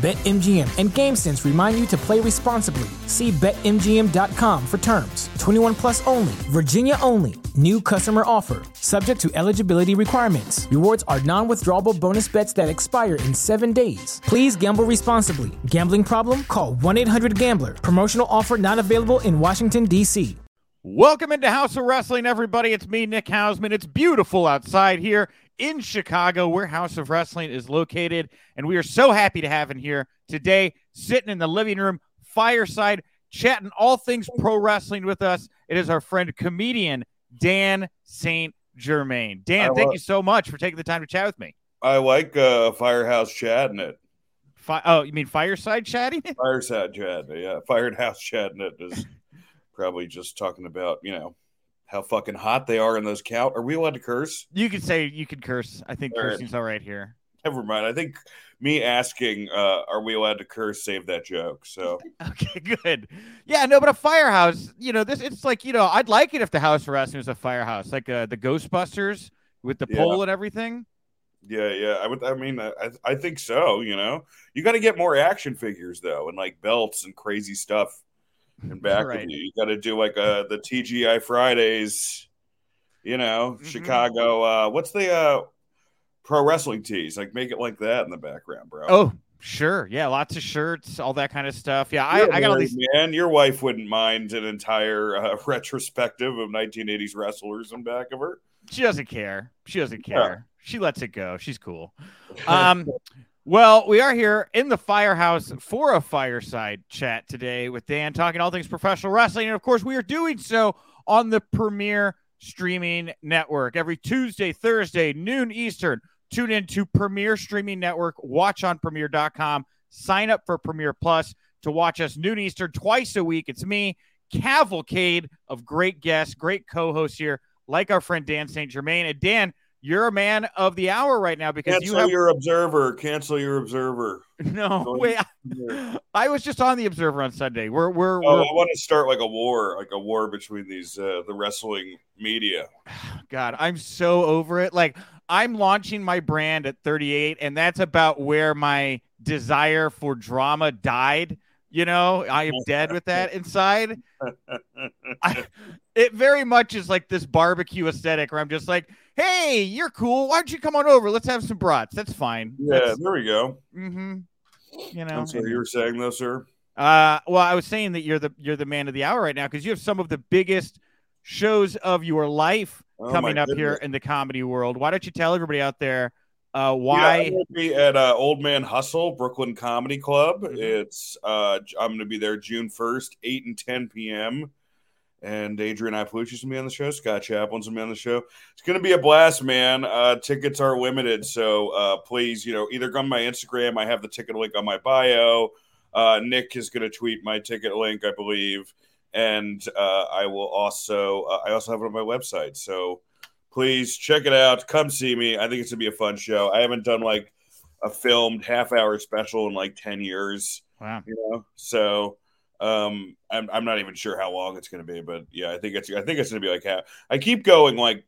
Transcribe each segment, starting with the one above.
BetMGM and GameSense remind you to play responsibly. See BetMGM.com for terms. 21 plus only, Virginia only. New customer offer, subject to eligibility requirements. Rewards are non withdrawable bonus bets that expire in seven days. Please gamble responsibly. Gambling problem? Call 1 800 Gambler. Promotional offer not available in Washington, D.C. Welcome into Haus of Wrestling, everybody. It's me, Nick Hausman. It's beautiful outside here in Chicago, where Haus of Wrestling is located. And we are so happy to have him here today, sitting in the living room, fireside, chatting all things pro wrestling with us. It is our friend, comedian Dan St. Germain. Dan, I thank you so much for taking the time to chat with me. I like uh, Firehouse chatting it. Fi- oh, you mean fireside chatting? Fireside chat, yeah. Firehouse chatting it is probably just talking about you know how fucking hot they are in those cow. Are we allowed to curse? you could say you could curse. I think All right. cursing's all right here. Never mind. I think me asking, uh, "Are we allowed to curse?" saved that joke. So Okay, good. Yeah, no, but a firehouse, you know, this it's like, you know, I'd like it if the house wrestling was a firehouse, like uh, the Ghostbusters with the Yeah. pole and everything. yeah, yeah. I would. I mean, I, I think so. You know, you got to get more action figures though, and like belts and crazy stuff. And back Right. of you, you got to do like uh, the TGI Fridays. You know, Mhm. Chicago. Uh, what's the uh, pro wrestling tees? Like, make it like that in the background, bro. Oh, sure. Yeah, lots of shirts, all that kind of stuff. Yeah, I, You're I got all these. man. Your wife wouldn't mind an entire uh, retrospective of 1980s wrestlers in back of her. She doesn't care. She doesn't Yeah. care. She lets it go. She's cool. Um, well, we are here in the firehouse for a fireside chat today with Dan, talking all things professional wrestling, and of course, we are doing so on the Premier Streaming Network every Tuesday, Thursday, noon Eastern. Tune in to Premier Streaming Network. Watch on Premier.com. Sign up for Premier Plus to watch us noon Eastern twice a week. It's me, cavalcade of great guests, great co-hosts here, like our friend Dan St. Germain. And Dan, you're a man of the hour right now because Cancel you have your observer. Cancel your observer. no wait. I, I was just on the Observer on Sunday. We're we're, Oh, we're I want to start like a war, like a war between these uh, the wrestling media. God, I'm so over it. Like I'm launching my brand at 38, and that's about where my desire for drama died. You know, I am dead with that inside. I, it very much is like this barbecue aesthetic where I'm just like, hey, you're cool. Why don't you come on over? Let's have some brats. That's fine. yeah, there we go. Mm-hmm. You know. I'm sorry, you were saying though, sir. Uh, well, I was saying that you're the you're the man of the hour right now because you have some of the biggest shows of your life Oh, coming up here in the comedy world. Why don't you tell everybody out there uh, Yeah, why? I'm gonna be at uh, Old Man Hustle Brooklyn Comedy Club. Mhm. It's uh, I'm going to be there June 1st, 8 and 10 p.m. And Adrienne Iapalucci's going to be on the show. Scott Chaplin's going to be on the show. It's going to be a blast, man. Uh, tickets are limited, so uh, please, you know, either go on my Instagram. I have the ticket link on my bio. Uh, Nick is going to tweet my ticket link, I believe, and uh, I will also uh, I also have it on my website. So please check it out. Come see me. I think it's gonna be a fun show. I haven't done like a filmed half hour special in like 10 years, Wow. you know? So um I'm, I'm not even sure how long it's gonna be, but yeah, I think it's I think it's gonna be like half I keep going like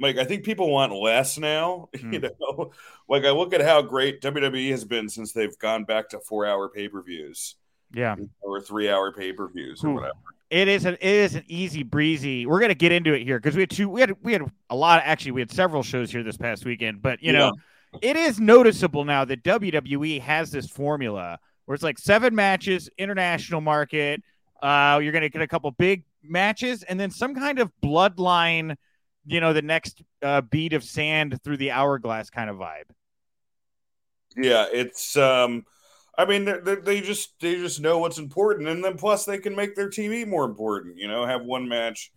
like I think people want less now, Hmm. you know. Like I look at how great WWE has been since they've gone back to four hour pay per views Yeah, or three hour pay per views or Ooh. whatever. it is an it is an easy breezy. We're gonna get into it here because we had two we had we had a lot. Actually, we had several shows here this past weekend, but you know. it is noticeable now that WWE has this formula where it's like seven matches, international market. Uh, you're going to get a couple big matches and then some kind of bloodline, you know, the next uh, bead of sand through the hourglass kind of vibe. Yeah, it's um I mean, they, they just they just know what's important, and then plus they can make their TV more important. You know, have one match,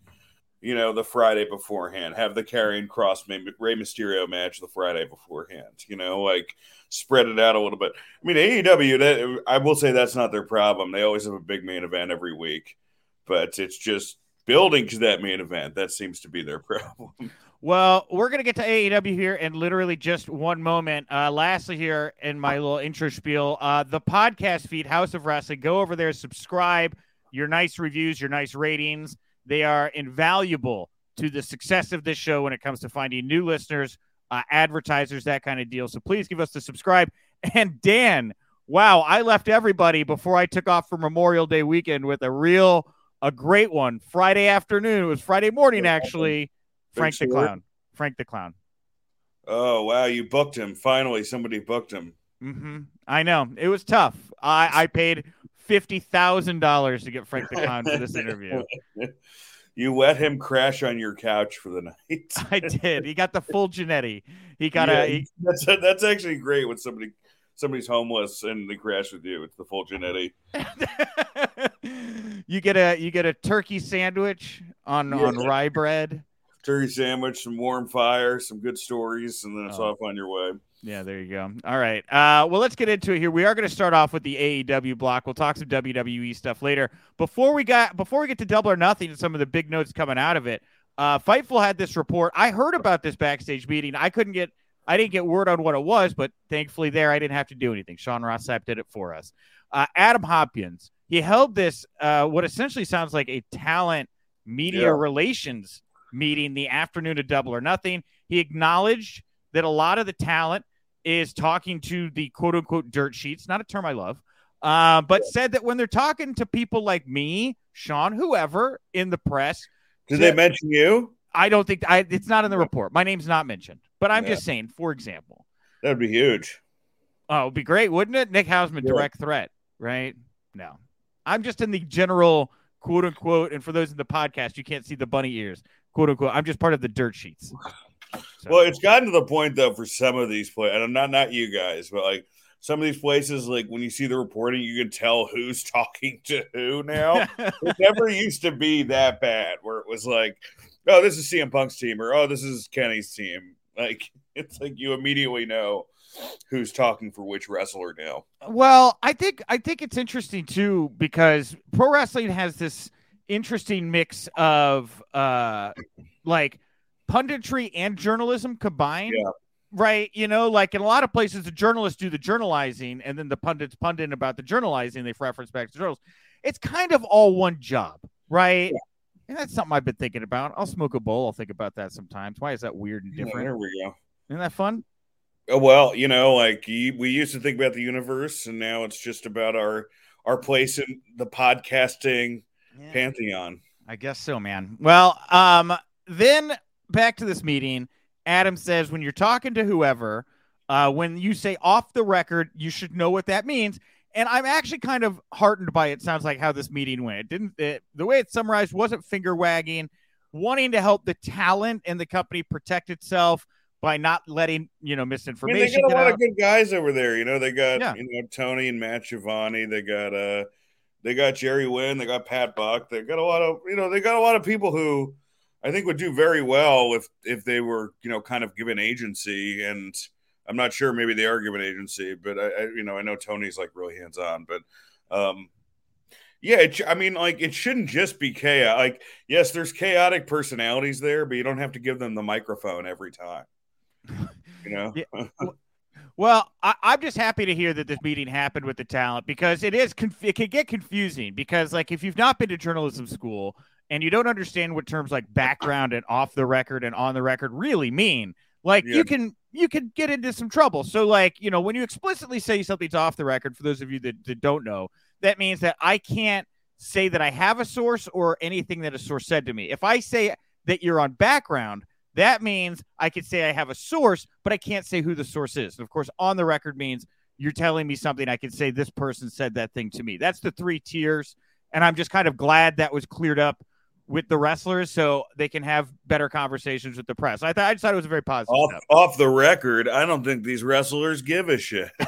you know, the Friday beforehand, have the Karrion Kross Rey Mysterio match the Friday beforehand. You know, like spread it out a little bit. I mean, AEW, that I will say that's not their problem. They always have a big main event every week, but it's just building to that main event that seems to be their problem. Well, we're going to get to AEW here in literally just one moment. Uh, lastly, here in my little intro spiel, uh, the podcast feed, Haus of Wrestling, go over there, subscribe. Your nice reviews, your nice ratings, they are invaluable to the success of this show when it comes to finding new listeners, uh, advertisers, that kind of deal. So please give us the subscribe. And Dan, wow, I left everybody before I took off for Memorial Day weekend with a real, a great one. Friday afternoon. It was Friday morning, actually. Frank the Clown. Frank the Clown. Oh wow, you booked him. Finally, somebody booked him. Mm-hmm. I know it was tough. I I paid fifty thousand dollars to get Frank the Clown for this interview. you let him crash on your couch for the night. I did. He got the full Genetti. He got yeah, a. He... That's that's actually great when somebody somebody's homeless and they crash with you. It's the full Genetti. you get a you get a turkey sandwich on yeah. on rye bread. Turkey sandwich, some warm fire, some good stories, and then it's oh. off on your way. Yeah, there you go. All right. Uh, well, let's get into it here. We are going to start off with the AEW block. We'll talk some WWE stuff later. Before we got before we get to Double or Nothing and some of the big notes coming out of it, uh, Fightful had this report. I heard about this backstage meeting. I couldn't get I didn't get word on what it was, but thankfully there I didn't have to do anything. Sean Ross Sapp did it for us. Uh, Adam Hopkins he held this uh, what essentially sounds like a talent media yeah. relations meeting the afternoon of Double or Nothing. He acknowledged that a lot of the talent is talking to the quote unquote dirt sheets, not a term I love, uh, but said that when they're talking to people like me, Sean, whoever in the press, did they mention you? I don't think I, it's not in the report. My name's not mentioned, but I'm yeah. just saying, for example, that'd be huge. Oh, it'd be great, wouldn't it? Nick Hausman, yeah. direct threat, right? No, I'm just in the general quote unquote, and for those in the podcast, you can't see the bunny ears quote unquote. I'm just part of the dirt sheets. So. Well, it's gotten to the point though for some of these places, and I'm not not you guys, but like some of these places, like when you see the reporting, you can tell who's talking to who now. it never used to be that bad where it was like, oh, this is CM Punk's team, or oh, this is Kenny's team. Like it's like you immediately know who's talking for which wrestler now. Well, I think I think it's interesting too because pro wrestling has this interesting mix of uh like punditry and journalism combined. Yeah. Right, you know, like in a lot of places, the journalists do the journalizing, and then the pundits pundit about the journalizing. They reference back to journals. It's kind of all one job, right? Yeah. And that's something I've been thinking about. I'll smoke a bowl. I'll think about that sometimes. Why is that weird and different? Yeah, there we go. Isn't that fun? Uh, well, you know, like we used to think about the universe, and now it's just about our our place in the podcasting yeah. pantheon. I guess so, man. Well, um, then back to this meeting. Adam says when you're talking to whoever, uh, when you say off the record, you should know what that means. And I'm actually kind of heartened by it. Sounds like how this meeting went. It didn't it, the way it summarized wasn't finger wagging, wanting to help the talent and the company protect itself by not letting you know misinformation. I mean, they got a lot out. of good guys over there. You know, they got yeah. you know Tony and Matt Giovanni. They got uh they got Jerry Lynn. They got Pat Buck. They got a lot of you know they got a lot of people who I think would do very well if if they were you know kind of given agency. And I'm not sure maybe they are given agency, but I, I you know I know Tony's like really hands on, but um yeah, it, I mean, like it shouldn't just be chaos. Like, yes, there's chaotic personalities there, but you don't have to give them the microphone every time. You know. Yeah. Well, I, am just happy to hear that this meeting happened with the talent because it is conf- it can get confusing because like if you've not been to journalism school and you don't understand what terms like background and off the record and on the record really mean, like yeah. you can you can get into some trouble. So like you know when you explicitly say something's off the record, for those of you that, that don't know, that means that I can't say that I have a source or anything that a source said to me. If I say that you're on background, that means I could say I have a source, but I can't say who the source is. And of course, on the record means you're telling me something. I can say this person said that thing to me. That's the three tiers. And I'm just kind of glad that was cleared up with the wrestlers so they can have better conversations with the press. I thought I just thought it was a very positive. Off, off the record, I don't think these wrestlers give a shit.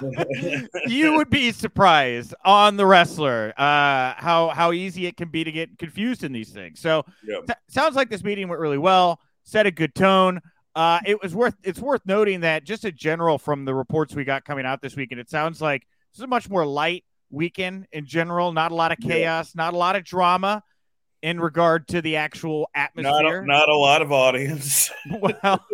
you would be surprised on the wrestler uh, how how easy it can be to get confused in these things. So Yep. t- sounds like this meeting went really well. Set a good tone. Uh, it was worth it's worth noting that just a general from the reports we got coming out this week, and it sounds like this is a much more light weekend in general. Not a lot of chaos, not a lot of drama in regard to the actual not atmosphere. a, not a lot of audience. well,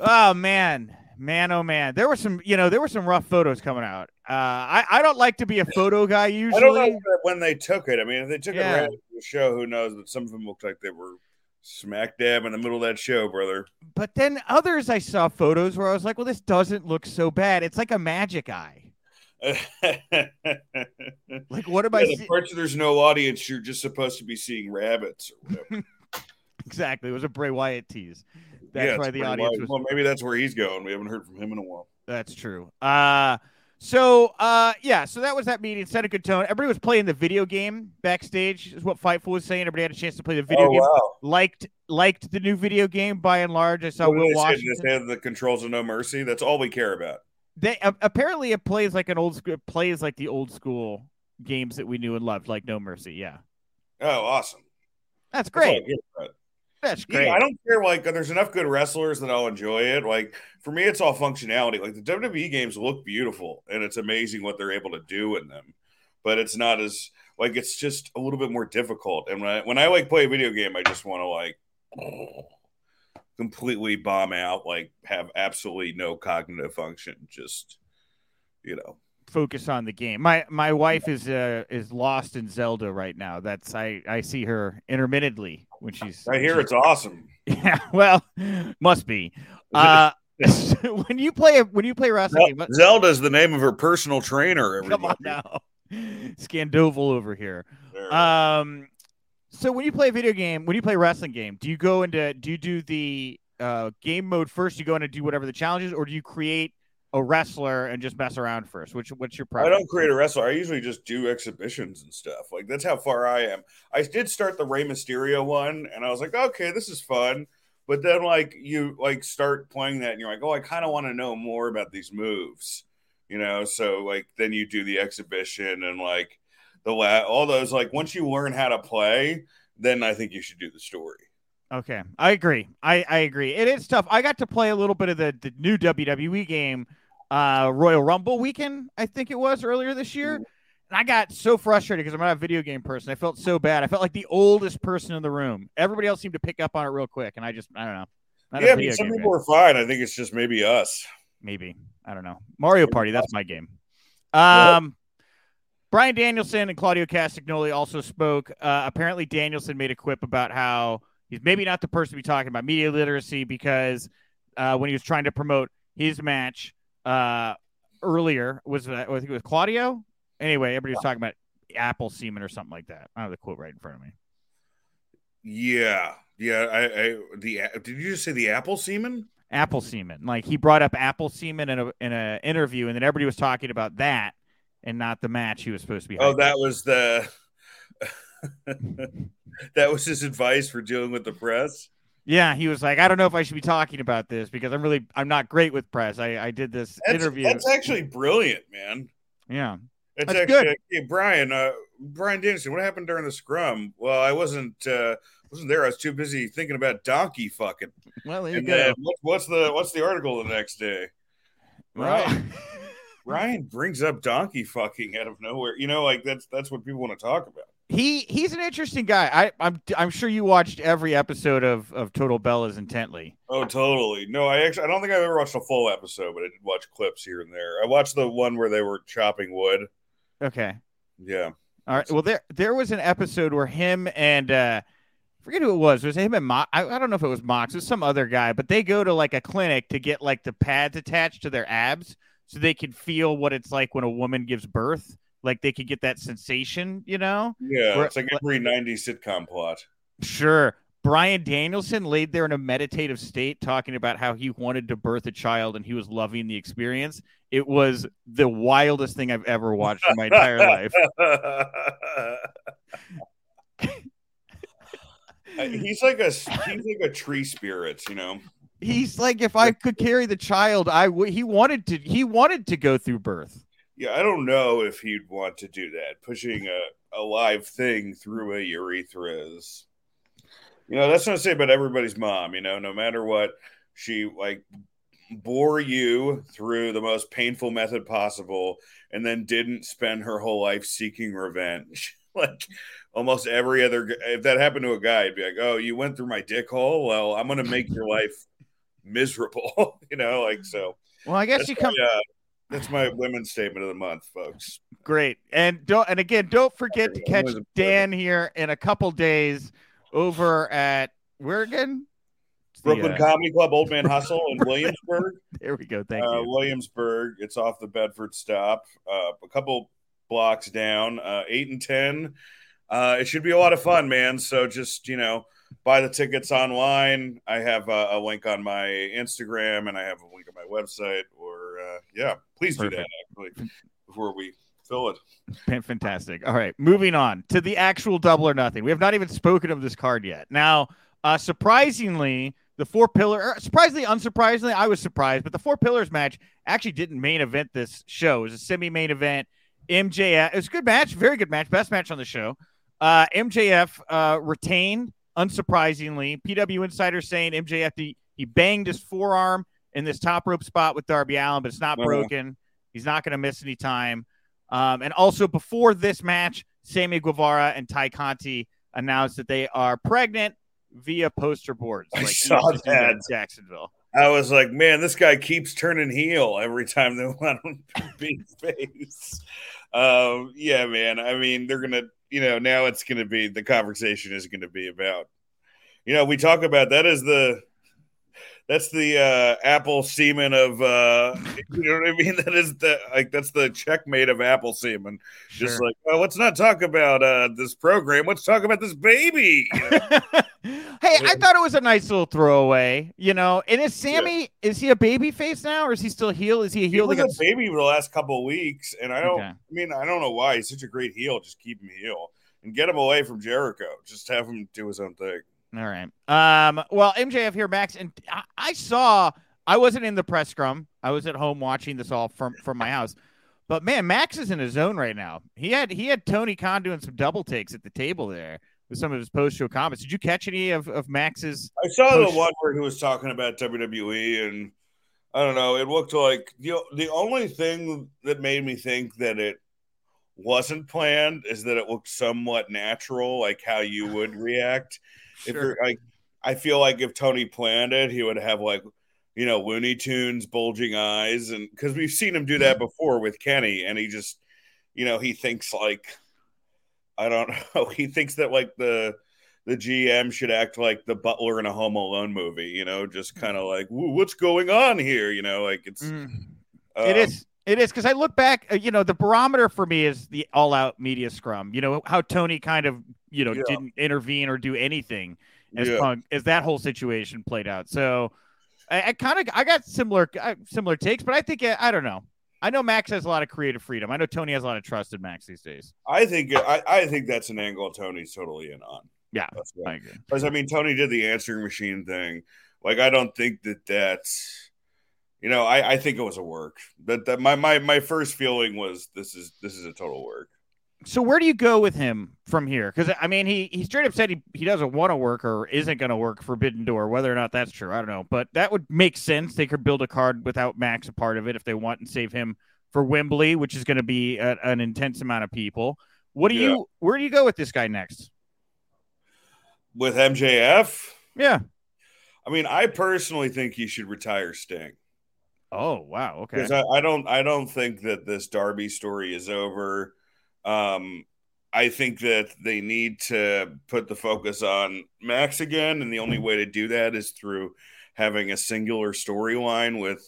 oh man, man, oh man, there were some, you know, there were some rough photos coming out. Uh, I I don't like to be a photo guy I usually. don't know when they took it. I mean, if they took Yeah. it the show, who knows? But some of them looked like they were smack dab in the middle of that show, brother. But then others I saw photos where I was like, well, this doesn't look so bad. It's like a magic eye. Like, what am I the see- parts where there's no audience, you're just supposed to be seeing rabbits or whatever. exactly? It was a Bray Wyatt tease. That's Yeah, why the pretty audience was. Well, maybe that's where he's going. We haven't heard from him in a while. That's true. Uh so uh yeah, so that was that meeting. Set a good tone. Everybody was playing the video game backstage, is what Fightful was saying. Everybody had a chance to play the video oh game. wow! Liked liked the new video game by and large. I saw What Will did they say? Washington. Just have the controls of No Mercy. That's all we care about. They a- apparently it plays like an old school plays like the old school games that we knew and loved, like No Mercy. Yeah, Oh, awesome! that's That's great. That's Yeah, great. I don't care. Like, there's enough good wrestlers that I'll enjoy it. Like, for me, it's all functionality. Like, the WWE games look beautiful, and it's amazing what they're able to do in them. But it's not as like it's just a little bit more difficult. And when I, when I like play a video game, I just want to like completely bomb out, like have absolutely no cognitive function. Just you know, Focus on the game. My my wife is uh is lost in Zelda right now. That's I I see her intermittently when she's. I hear she's- it's awesome. Yeah, well, must be. Uh, when you play when you play wrestling, Zel- game, Zelda's the name of her personal trainer. come on Everybody. now, Scandoval over here. Um, so when you play a video game, when you play a wrestling game, do you go into do you do the uh, game mode first? You go in and do whatever the challenge is, or do you create a wrestler and just mess around first? Which what's your I don't create a wrestler. I usually just do exhibitions and stuff. Like that's how far I am. I did start the Rey Mysterio one, and I was like, okay, this is fun. But then, like you like start playing that, and you're like, oh, I kind of want to know more about these moves, you know. So like then you do the exhibition and like the la- all those. Like once you learn how to play, then I think you should do the story. Okay, I agree. I, I agree. It is tough. I got to play a little bit of the, the new WWE game, uh, Royal Rumble weekend. I think it was earlier this year, and I got so frustrated because I'm not a video game person. I felt so bad. I felt like the oldest person in the room. Everybody else seemed to pick up on it real quick, and I just I don't know. Not yeah, but some people guy. are fine. I think it's just maybe us. maybe I don't know. Mario Party. That's my game. Um. Bryan Danielson and Claudio Castagnoli also spoke. Uh, apparently, Danielson made a quip about how he's maybe not the person to be talking about media literacy because uh, when he was trying to promote his match uh, earlier was uh, I think it was Claudio. Anyway, everybody was talking about apple semen or something like that. I have the quote right in front of me. Yeah, yeah. I, I the did you just say the apple semen? Apple semen. Like he brought up apple semen in a in a interview, and then everybody was talking about that and not the match he was supposed to be. Oh, hyping. that was the that was his advice for dealing with the press. Yeah, he was like, I don't know if I should be talking about this because I'm really I'm not great with press. I, I did this That's, interview. that's actually brilliant, man. yeah. It's That's actually good. hey Brian, uh, Brian Dennison, what happened during the scrum? Well, I wasn't uh, wasn't there. I was too busy thinking about donkey fucking. Well, there you And go. then what's the what's the article the next day? Well, Ryan brings up donkey fucking out of nowhere. You know, like that's that's what people want to talk about. he he's an interesting guy. I I'm I'm sure you watched every episode of of Total Bellas intently. Oh, totally. No, I actually I don't think I've ever watched a full episode, but I did watch clips here and there. I watched the one where they were chopping wood. Okay. Yeah. All right. Well, there there was an episode where him and uh I forget who it was. It was him and Mo- I, I don't know if it was Mox. It was some other guy, but they go to like a clinic to get like the pads attached to their abs so they can feel what it's like when a woman gives birth. Like they could get that sensation, you know? Yeah. Where- it's like every 90s sitcom plot. Sure. Bryan Danielson laid there in a meditative state talking about how he wanted to birth a child and he was loving the experience. It was the wildest thing I've ever watched in my entire life. he's like a he's like a tree spirit, you know. He's like, if I could carry the child, I would. He wanted to. He wanted to go through birth. Yeah, I don't know if he'd want to do that. Pushing a, a live thing through a urethra is, you know, that's not to say about everybody's mom. You know, no matter what, she like bore you through the most painful method possible, and then didn't spend her whole life seeking revenge. like almost every other, if that happened to a guy, it'd be like, "Oh, you went through my dick hole. Well, I'm gonna make your life miserable." you know, like so. Well, I guess you come. My, uh, that's my women's statement of the month, folks. Great, and don't and again, don't forget to catch Dan here in a couple days over at where again? Brooklyn the, uh, Comedy Club, Old Man Hustle in Williamsburg. there we go. Thank uh, you. Williamsburg. It's off the Bedford stop, uh, a couple blocks down, uh, eight and ten. Uh, it should be a lot of fun, man. So just you know, buy the tickets online. I have a, a link on my Instagram, and I have a link on my website. Or uh, yeah, please Perfect. do that actually before we fill it. Fantastic. All right, moving on to the actual double or nothing. We have not even spoken of this card yet. Now, uh, surprisingly, the four pillar, er, surprisingly, unsurprisingly, I was surprised, but the four pillars match actually didn't main event this show. It was a semi main event. MJF, it was a good match, very good match, best match on the show. Uh, MJF uh, retained, unsurprisingly. PW Insider saying MJF he, he banged his forearm in this top rope spot with Darby Allin, but it's not uh-huh. broken. He's not going to miss any time. Um, and also before this match, Sammy Guevara and Tay Conti announced that they are pregnant via poster boards. Like I saw that Jacksonville. I was like, man, this guy keeps turning heel every time they want him to be face. Um, yeah, man. I mean, they're gonna, you know, now it's gonna be the conversation is gonna be about, you know, we talk about that is the that's the uh, apple semen of uh, you know what I mean. That is the like that's the checkmate of apple semen. Sure. Just like, oh, let's not talk about uh, this program. Let's talk about this baby. You know? hey, I thought it was a nice little throwaway. You know, and is Sammy yeah. is he a baby face now, or is he still heel? Is he a heel? He was a baby for the last couple of weeks, and I don't. Okay. I mean, I don't know why he's such a great heel. Just keep him heel and get him away from Jericho. Just have him do his own thing. All right. Um, well, MJF here, Max, and I, I, saw I wasn't in the press scrum. I was at home watching this all from from my house. But man, Max is in his zone right now. He had he had Tony Khan doing some double takes at the table there with some of his post show comments. Did you catch any of, of Max's? I saw post- the one where he was talking about WWE and I don't know. It looked like the the only thing that made me think that it wasn't planned is that it looked somewhat natural, like how you would react. Sure. If you're like, I feel like if Tony planned it, he would have like, you know, Looney Tunes, bulging eyes, and because we've seen him do that before with Kenny, and he just, you know, he thinks like, I don't know, he thinks that like the the GM should act like the butler in a Home Alone movie, you know, just kind of like, what's going on here, you know, like it's. Mm. Um, it is. It is because I look back, uh, you know, the barometer for me is the all out media scrum. You know, how Tony kind of, you know, yeah. didn't intervene or do anything as yeah. Punk as that whole situation played out. So I, I kind of I got similar uh, similar takes, but I think uh, I don't know. I know Max has a lot of creative freedom. I know Tony has a lot of trust in Max these days. I think I, I think that's an angle Tony's totally in on. Yeah, I agree. Because I mean, Tony did the answering machine thing. Like, I don't think that that's you know, I, I think it was a work. But that my, my my first feeling was this is this is a total work. So where do you go with him from here? Because I mean, he he straight up said he, he doesn't want to work or isn't going to work for Forbidden Door. Whether or not that's true, I don't know. But that would make sense. They could build a card without Max a part of it if they want and save him for Wembley, which is going to be a, an intense amount of people. What do yeah. you? Where do you go with this guy next? With MJF? Yeah. I mean, I personally think he should retire Sting. Oh wow, okay. Because I, I, don't I don't think that this Darby story is over. Um, I think that they need to put the focus on Max again, and the only way to do that is through having a singular storyline with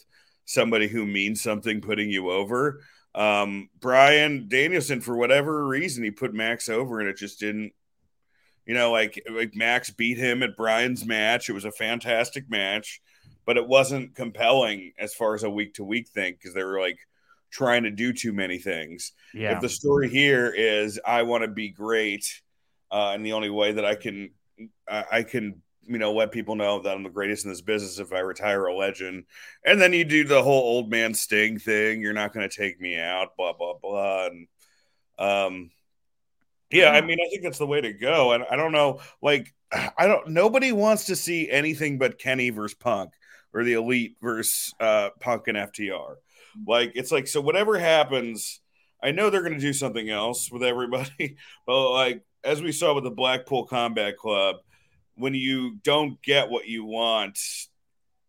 somebody who means something putting you over. Um, Bryan Danielson, for whatever reason, he put Max over, and it just didn't. You know, like like Max beat him at Brian's match. It was a fantastic match but it wasn't compelling as far as a week to week thing because they were like trying to do too many things. Yeah. If the story here is I want to be great, uh, and the only way that I can I can you know, let people know that I'm the greatest in this business if I retire a legend. And then you do the whole old man Sting thing. You're not going to take me out, blah, blah, blah. And, um, yeah, I mean, I think that's the way to go. And I don't know, like, I don't, nobody wants to see anything but Kenny versus Punk or the Elite versus uh, Punk and FTR. Like, it's like, so whatever happens, I know they're going to do something else with everybody, but like, as we saw with the Blackpool Combat Club, when you don't get what you want,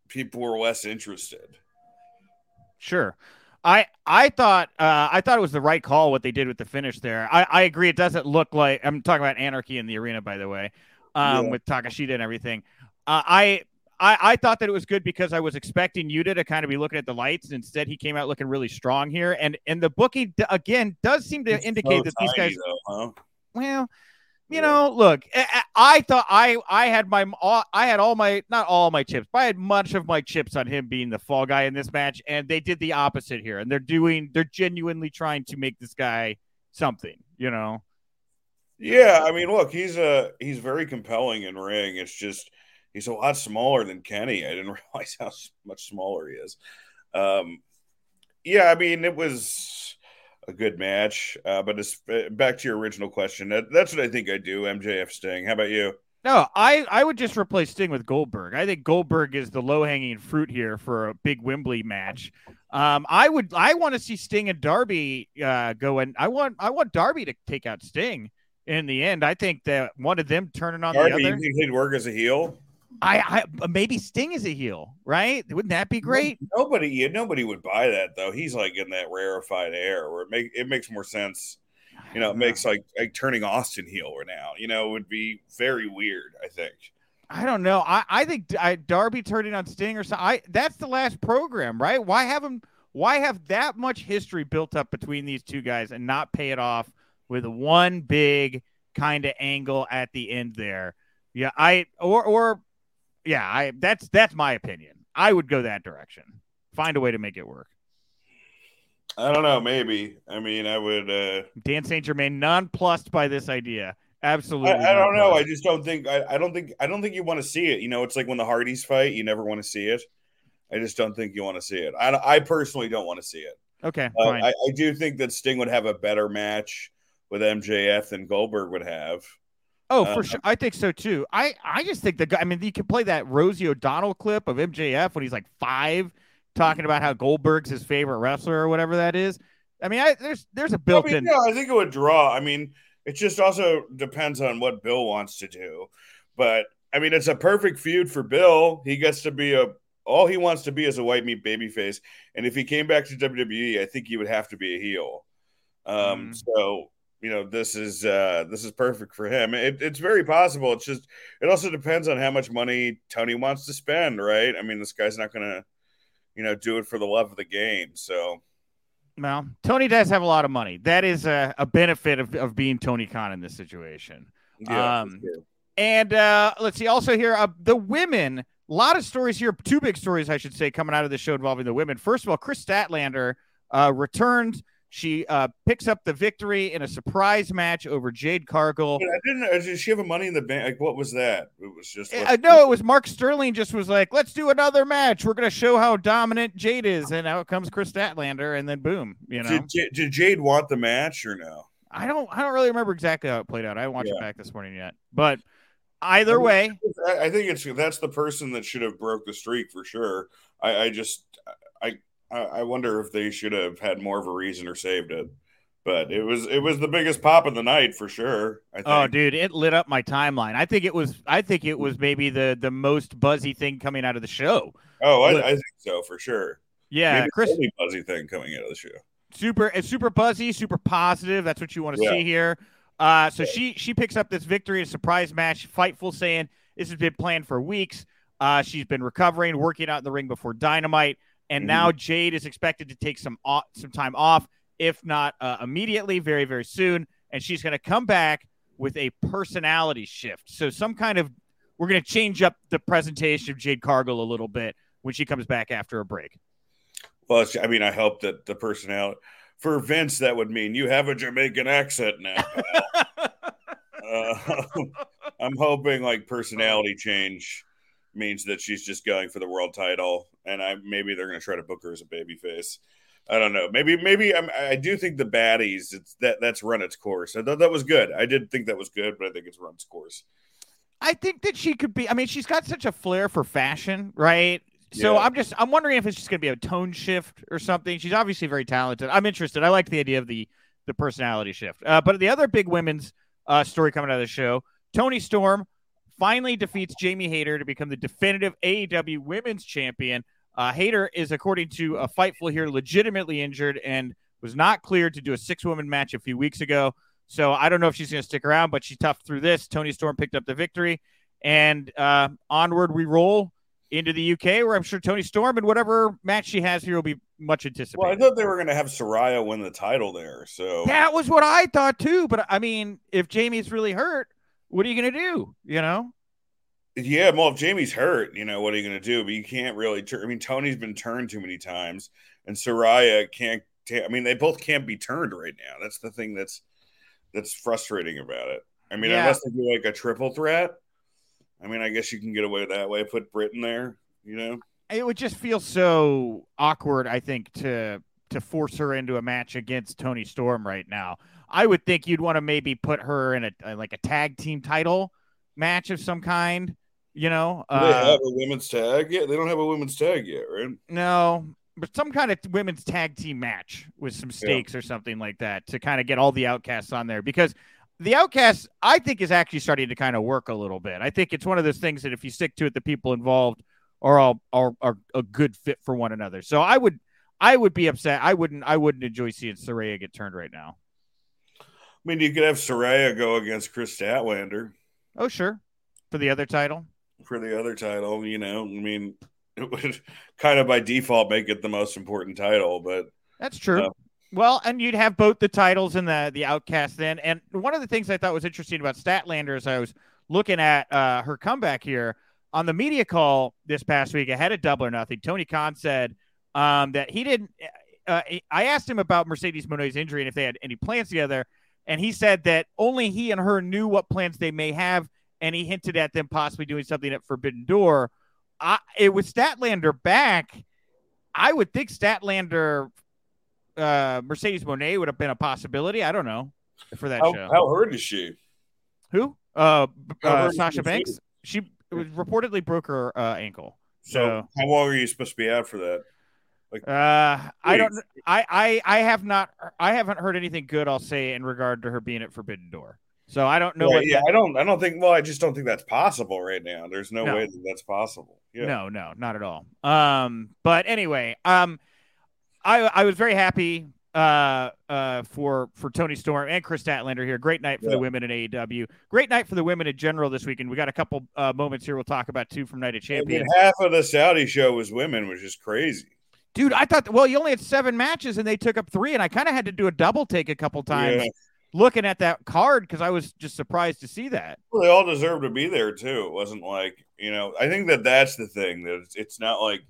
people are less interested. Sure. I I thought uh, I thought it was the right call what they did with the finish there. I, I agree. It doesn't look like I'm talking about anarchy in the arena, by the way, um, yeah. with Takeshita and everything. Uh, I, I I thought that it was good because I was expecting Yuta to kind of be looking at the lights. Instead, he came out looking really strong here, and and the bookie again does seem to it's indicate so that these guys. Though, huh? Well, you know, look, I, thought I I had my all, I had all my not all my chips, but I had much of my chips on him being the fall guy in this match, and they did the opposite here, and they're doing they're genuinely trying to make this guy something, you know. Yeah, I mean, look, he's a he's very compelling in ring. It's just he's a lot smaller than Kenny. I didn't realize how much smaller he is. Um, yeah, I mean, it was a good match. Uh, but it's uh, back to your original question. That, that's what I think I do. MJF Sting. How about you? No, I, I would just replace Sting with Goldberg. I think Goldberg is the low hanging fruit here for a big Wembley match. Um, I would I want to see Sting and Darby uh, go and I want I want Darby to take out Sting in the end. I think that one of them turning on Darby, the other. You think he'd work as a heel? I, I uh, maybe Sting is a heel, right? Wouldn't that be great? Nobody, nobody would buy that though. He's like in that rarefied air where it make it makes more sense. You know, it makes like like turning Austin heel or now. You know, would be very weird. I think. I don't know. I I think I, Darby turning on Sting or something. I that's the last program, right? Why have him? Why have that much history built up between these two guys and not pay it off with one big kind of angle at the end there? Yeah, I or or yeah, I that's that's my opinion. I would go that direction. Find a way to make it work. I don't know. Maybe. I mean, I would. uh Dan St. Germain nonplussed by this idea. Absolutely. I, I don't know. I just don't think. I, I don't think. I don't think you want to see it. You know, it's like when the Hardys fight. You never want to see it. I just don't think you want to see it. I, I personally don't want to see it. Okay. Uh, I, I do think that Sting would have a better match with MJF than Goldberg would have. Oh, for uh, sure. I think so too. I, I just think the guy, I mean, you can play that Rosie O'Donnell clip of MJF when he's like five talking about how Goldberg's his favorite wrestler or whatever that is. I mean, I, there's there's a built in. I mean, yeah, I think it would draw. I mean, it just also depends on what Bill wants to do. But I mean, it's a perfect feud for Bill. He gets to be a all he wants to be is a white meat babyface. And if he came back to WWE, I think he would have to be a heel. Um, mm. so you know this is uh this is perfect for him. It, it's very possible. It's just it also depends on how much money tony wants to spend right? I mean this guy's not gonna you know do it for the love of the game so. Well tony does have a lot of money. That is a, a benefit of, of being tony khan in this situation. Yeah, um and uh let's see also here uh, the women a lot of stories here two big stories i should say coming out of the show involving the women. First of all kris statlander uh returned she uh, picks up the victory in a surprise match over Jade Cargill. I didn't. Did she have a Money in the Bank? Like, what was that? It was just. Uh, no, it was Mark Sterling. Just was like, let's do another match. We're gonna show how dominant Jade is, and out comes Kris Statlander, and then boom, you know. Did, did Jade want the match or no? I don't. I don't really remember exactly how it played out. I haven't watched yeah. it back this morning yet, but either way, I think it's that's the person that should have broke the streak for sure. I, I just I I, wonder if they should have had more of a reason or saved it. But it was it was the biggest pop of the night for sure. Oh, dude, it lit up my timeline. I think it was I think it was maybe the the most buzzy thing coming out of the show. Oh, I, I think so for sure. Yeah, maybe Kris, buzzy thing coming out of the show. Super, it's super buzzy, super positive. That's what you want to yeah. see here. Uh, so yeah. she she picks up this victory, a surprise match. Fightful saying this has been planned for weeks. Uh, she's been recovering, working out in the ring before Dynamite. And mm-hmm. now Jade is expected to take some off, some time off, if not uh, immediately, very very soon. And she's going to come back with a personality shift. So some kind of we're going to change up the presentation of Jade Cargill a little bit when she comes back after a break. Well, I mean, I hope that the personality for Vince that would mean you have a Jamaican accent now. uh, I'm hoping like personality change means that she's just going for the world title, and I maybe they're going to try to book her as a babyface. I don't know. Maybe maybe I'm, i do think the baddies it's that that's run its course. I thought that was good. I did think that was good, but I think it's run its course. I think that she could be. I mean, she's got such a flair for fashion, right? So yeah. I'm just I'm wondering if it's just going to be a tone shift or something. She's obviously very talented. I'm interested. I like the idea of the the personality shift. Uh, but the other big women's uh, story coming out of the show, Toni Storm finally defeats Jamie Hayter to become the definitive AEW Women's Champion. Uh, Hayter is, according to a Fightful here, legitimately injured and was not cleared to do a six woman match a few weeks ago. So I don't know if she's going to stick around, but she toughed through this. Toni Storm picked up the victory, and uh, onward we roll into the UK, where I'm sure Toni Storm and whatever match she has here will be much anticipated. Well, I thought they were going to have Saraya win the title there, so that was what I thought too. But I mean, if Jamie's really hurt, what are you going to do? You know? Yeah, well, if Jamie's hurt, you know what are you going to do? But you can't really. Tur- I mean, Toni's been turned too many times, and Saraya can't. T- I mean, they both can't be turned right now. That's the thing that's that's frustrating about it. I mean, yeah. unless they do like a triple threat. I mean, I guess you can get away that way. Put Britain there, you know. It would just feel so awkward, I think, to to force her into a match against Toni Storm right now. I would think you'd want to maybe put her in a like a tag team title match of some kind. You know, do they uh, have a women's tag yet? They don't have a women's tag yet, right? No, but some kind of women's tag team match with some stakes yeah. or something like that to kind of get all the outcasts on there because the outcast I think is actually starting to kind of work a little bit. I think it's one of those things that if you stick to it, the people involved are all are, are a good fit for one another. So I would I would be upset. I wouldn't I wouldn't enjoy seeing Saraya get turned right now. I mean, you could have Saraya go against Kris Statlander. Oh, sure. For the other title. For the other title, you know, I mean, it would kind of by default make it the most important title, but that's true. Uh, well, and you'd have both the titles and the the outcast then. And one of the things I thought was interesting about Statlander as I was looking at uh, her comeback here on the media call this past week ahead of Double or Nothing. Tony Khan said um, that he didn't. Uh, I asked him about Mercedes Moné's injury and if they had any plans together, and he said that only he and her knew what plans they may have, and he hinted at them possibly doing something at Forbidden Door. I, it was Statlander back. I would think Statlander uh, Mercedes Moné would have been a possibility. I don't know for that how, show. How hurt is she? Who? Uh, uh Sasha Banks. She reportedly broke her uh, ankle. So, so, how long are you supposed to be out for that? Like, uh, I don't. I, I I have not. I haven't heard anything good. I'll say in regard to her being at Forbidden Door. So I don't know. Yeah, yeah that, I don't. I don't think. Well, I just don't think that's possible right now. There's no, no. way that that's possible. Yeah. No, no, not at all. Um, but anyway, um, I I was very happy uh uh for for Toni Storm and Kris Statlander here. Great night for yeah. the women in AEW. Great night for the women in general this weekend. We got a couple uh, moments here we'll talk about two from Night of Champions. half of the Saudi show was women, which is crazy. Dude, I thought well, you only had seven matches and they took up three, and I kind of had to do a double take a couple times. Yeah. Looking at that card because I was just surprised to see that. Well, they all deserve to be there too. It wasn't like you know. I think that that's the thing that it's, it's not like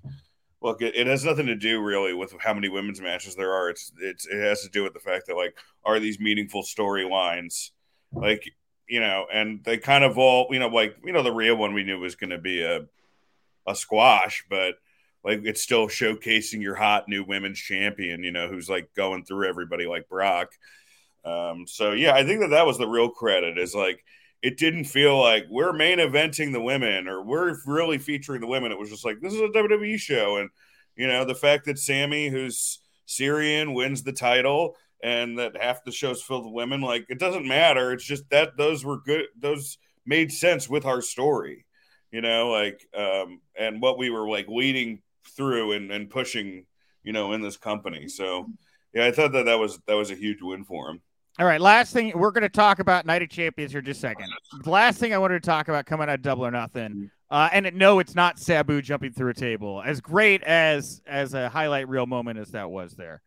look, it, it, has nothing to do really with how many women's matches there are. It's it's it has to do with the fact that like are these meaningful storylines, like you know, and they kind of all you know like you know the real one we knew was going to be a a squash, but like it's still showcasing your hot new women's champion, you know, who's like going through everybody like Brock. Um, so yeah, I think that that was the real credit is like it didn't feel like we're main eventing the women or we're really featuring the women. It was just like this is a WWE show, and you know the fact that Sammy, who's Syrian, wins the title, and that half the show's filled with women. Like it doesn't matter. It's just that those were good. Those made sense with our story, you know, like um, and what we were like leading through and, and pushing, you know, in this company. So yeah, I thought that that was that was a huge win for him. All right, last thing we're going to talk about Night of Champions here just a second. The last thing I wanted to talk about coming out of Double or Nothing, uh, and no, it's not Sabu jumping through a table. As great as as a highlight reel moment as that was there,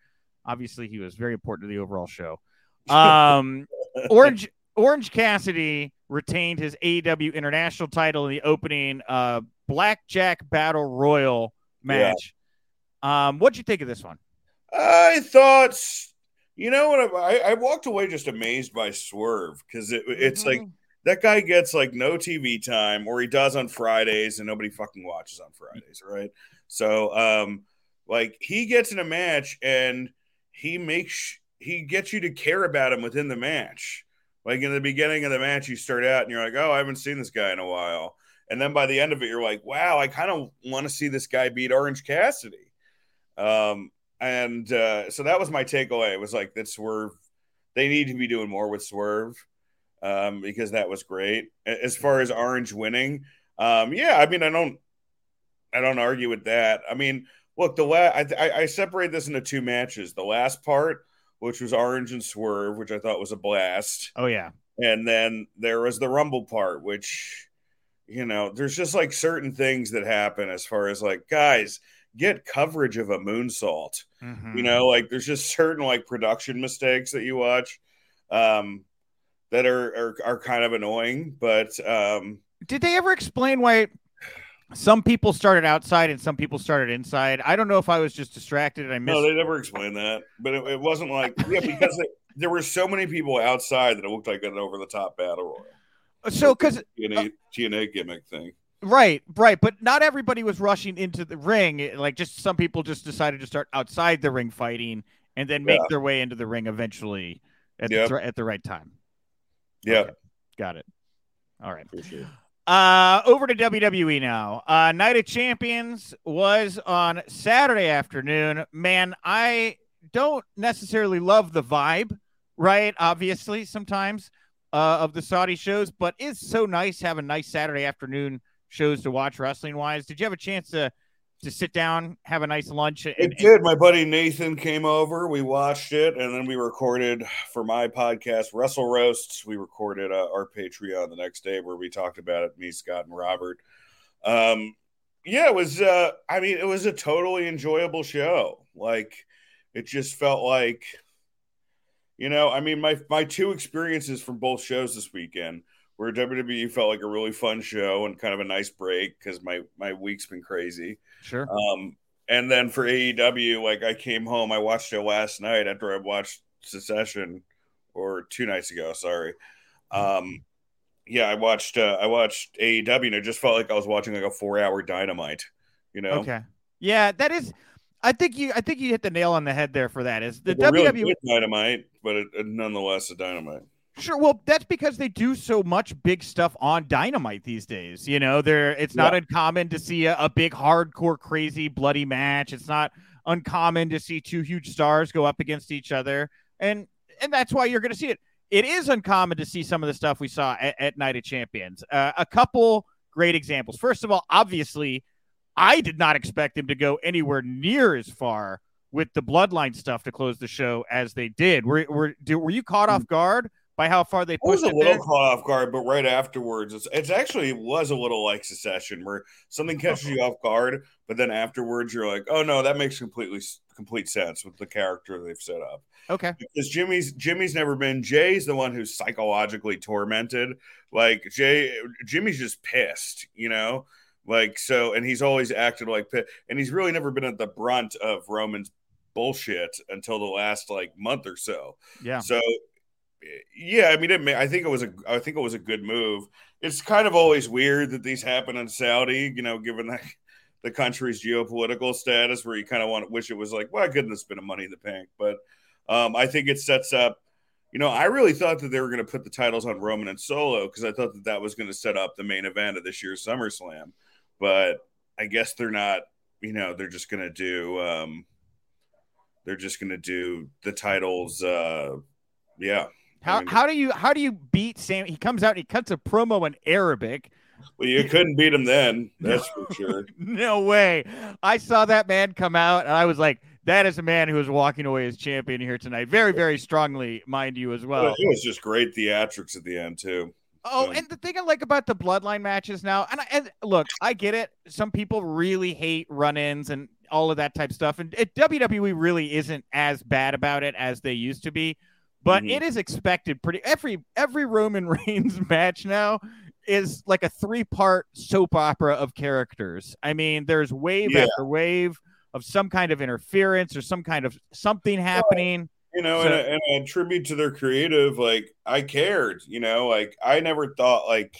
obviously he was very important to the overall show. Um, Orange Orange Cassidy retained his AEW International title in the opening uh, Blackjack Battle Royal match. Yeah. Um, what'd you think of this one? I thought you know what? I, I walked away just amazed by Swerve because it, it's mm-hmm. like that guy gets like no TV time, or he does on Fridays, and nobody fucking watches on Fridays, right? So, um, like he gets in a match and he makes he gets you to care about him within the match. Like in the beginning of the match, you start out and you're like, oh, I haven't seen this guy in a while. And then by the end of it, you're like, wow, I kind of want to see this guy beat Orange Cassidy. Um, and uh, so that was my takeaway. It was like that Swerve, they need to be doing more with Swerve um, because that was great. As far as Orange winning, um, yeah, I mean, I don't, I don't argue with that. I mean, look, the last I, I separate this into two matches. The last part which was Orange and Swerve, which I thought was a blast. Oh yeah. And then there was the Rumble part, which you know, there's just like certain things that happen as far as like guys get coverage of a moonsault. Mm-hmm. You know, like there's just certain like production mistakes that you watch um that are are, are kind of annoying, but um did they ever explain why some people started outside and some people started inside. I don't know if I was just distracted and I missed. No, they never explained that, but it, it wasn't like yeah because it, there were so many people outside that it looked like an over the top battle royal. So because TNA, uh, TNA gimmick thing. Right, right, but not everybody was rushing into the ring. Like just some people just decided to start outside the ring fighting and then make yeah. their way into the ring eventually at, yep. the, at the right time. Yeah, okay. got it. All right. Uh, over to WWE now. Uh, Night of Champions was on Saturday afternoon. Man, I don't necessarily love the vibe, right? Obviously, sometimes uh, of the Saudi shows, but it's so nice having nice Saturday afternoon shows to watch wrestling wise. Did you have a chance to to sit down, have a nice lunch. And, it did. My buddy Nathan came over. We watched it, and then we recorded for my podcast, Wrestle Roasts. We recorded uh, our Patreon the next day where we talked about it. Me, Scott, and Robert. Um, yeah, it was. Uh, I mean, it was a totally enjoyable show. Like, it just felt like, you know, I mean, my my two experiences from both shows this weekend where WWE felt like a really fun show and kind of a nice break because my my week's been crazy. Sure. Um, and then for AEW, like I came home, I watched it last night after I watched Succession, or two nights ago. Sorry. Um, yeah, I watched uh, I watched AEW, and it just felt like I was watching like a four hour Dynamite. You know. Okay. Yeah, that is. I think you. I think you hit the nail on the head there. For that is the WWE really Dynamite, but it, it, nonetheless a Dynamite. Sure. Well, that's because they do so much big stuff on Dynamite these days. You know, there it's not yeah. uncommon to see a, a, big, hardcore, crazy, bloody match. It's not uncommon to see two huge stars go up against each other, and and that's why you're going to see it. It is uncommon to see some of the stuff we saw at, at Night of Champions. Uh, a couple great examples. First of all, obviously, I did not expect them to go anywhere near as far with the Bloodline stuff to close the show as they did. Were were were you caught off guard? By how far they pushed. I was a little there. caught off guard, but right afterwards, it's, it's actually was a little like Succession, where something catches you off guard, but then afterwards you're like, oh no, that makes completely complete sense with the character they've set up. Okay, because Jimmy's Jimmy's never been. Jay's the one who's psychologically tormented. Like Jay, Jimmy's just pissed, you know. Like so, and he's always acted like, and he's really never been at the brunt of Roman's bullshit until the last like month or so. Yeah. So yeah, I mean, it may, I think it was a, I think it was a good move. It's kind of always weird that these happen in Saudi, you know, given the, the country's geopolitical status, where you kind of want to wish it was like, well, I couldn't this been a Money in the Bank? But um, I think it sets up. You know, I really thought that they were going to put the titles on Roman and Solo because I thought that that was going to set up the main event of this year's SummerSlam. But I guess they're not. You know, they're just going to do. Um, they're just going to do the titles. Uh, yeah, how I mean, how do you how do you beat Sam? He comes out and he cuts a promo in Arabic. Well, you couldn't beat him then. That's for sure. no way. I saw that man come out and I was like, that is a man who is walking away as champion here tonight. Very, very strongly, mind you, as well. It was just great theatrics at the end too. Oh, and the thing I like about the bloodline matches now, and, I, and look, I get it. Some people really hate run-ins and all of that type stuff, and it, WWE really isn't as bad about it as they used to be. But mm-hmm. it is expected pretty every every Roman Reigns match now is like a three part soap opera of characters. I mean, there's wave yeah. after wave of some kind of interference or some kind of something happening. You know, so, and, a, and a tribute to their creative, like I cared. You know, like I never thought like,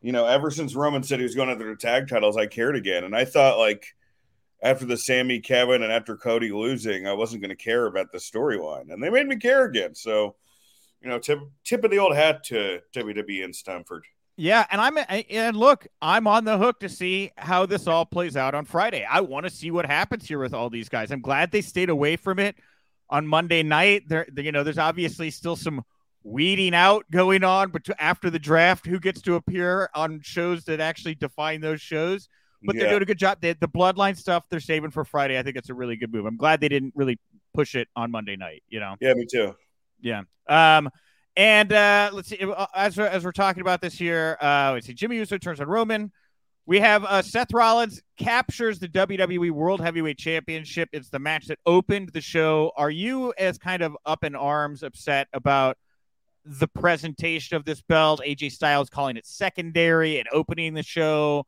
you know, ever since Roman said he was going after the tag titles, I cared again, and I thought like after the Sami Kevin and after Cody losing, I wasn't going to care about the storyline, and they made me care again. So, you know, tip tip of the old hat to WWE and Stamford. Yeah, and I'm and look, I'm on the hook to see how this all plays out on Friday. I want to see what happens here with all these guys. I'm glad they stayed away from it on Monday night. There, you know, there's obviously still some weeding out going on, but after the draft, who gets to appear on shows that actually define those shows? But yeah. they're doing a good job. They, the bloodline stuff they're saving for Friday. I think it's a really good move. I'm glad they didn't really push it on Monday night. You know? Yeah, me too. Yeah. Um. And uh, let's see, uh, as we're, as we're talking about this here, uh, let's see, Jimmy Uso turns on Roman. We have uh, Seth Rollins captures the WWE World Heavyweight Championship. It's the match that opened the show. Are you as kind of up in arms, upset about the presentation of this belt? AJ Styles calling it secondary and opening the show.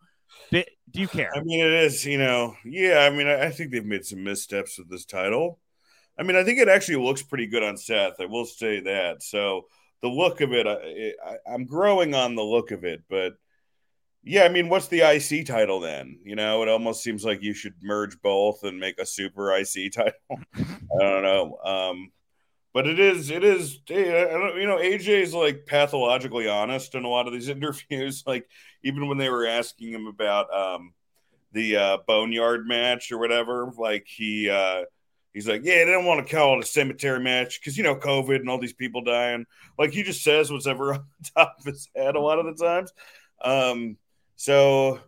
Do, do you care? I mean, it is, you know, yeah. I mean, I, think they've made some missteps with this title. I mean, I think it actually looks pretty good on Seth. I will say that. So the look of it, I, I, am growing on the look of it, but yeah, I mean, what's the IC title then? You know, it almost seems like you should merge both and make a super IC title. I don't know. Um, but it is, it is, you know, AJ is like pathologically honest in a lot of these interviews. Like, even when they were asking him about um, the uh, Boneyard match or whatever, like, he, uh, He's like, yeah, they don't want to call it a cemetery match because you know COVID and all these people dying. Like he just says what's ever on top of his head a lot of the times. Um, so